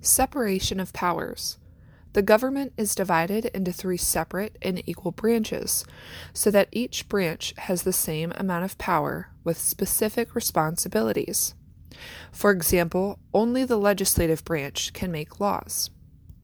Separation of powers. The government is divided into three separate and equal branches, so that each branch has the same amount of power with specific responsibilities. For example, only the legislative branch can make laws.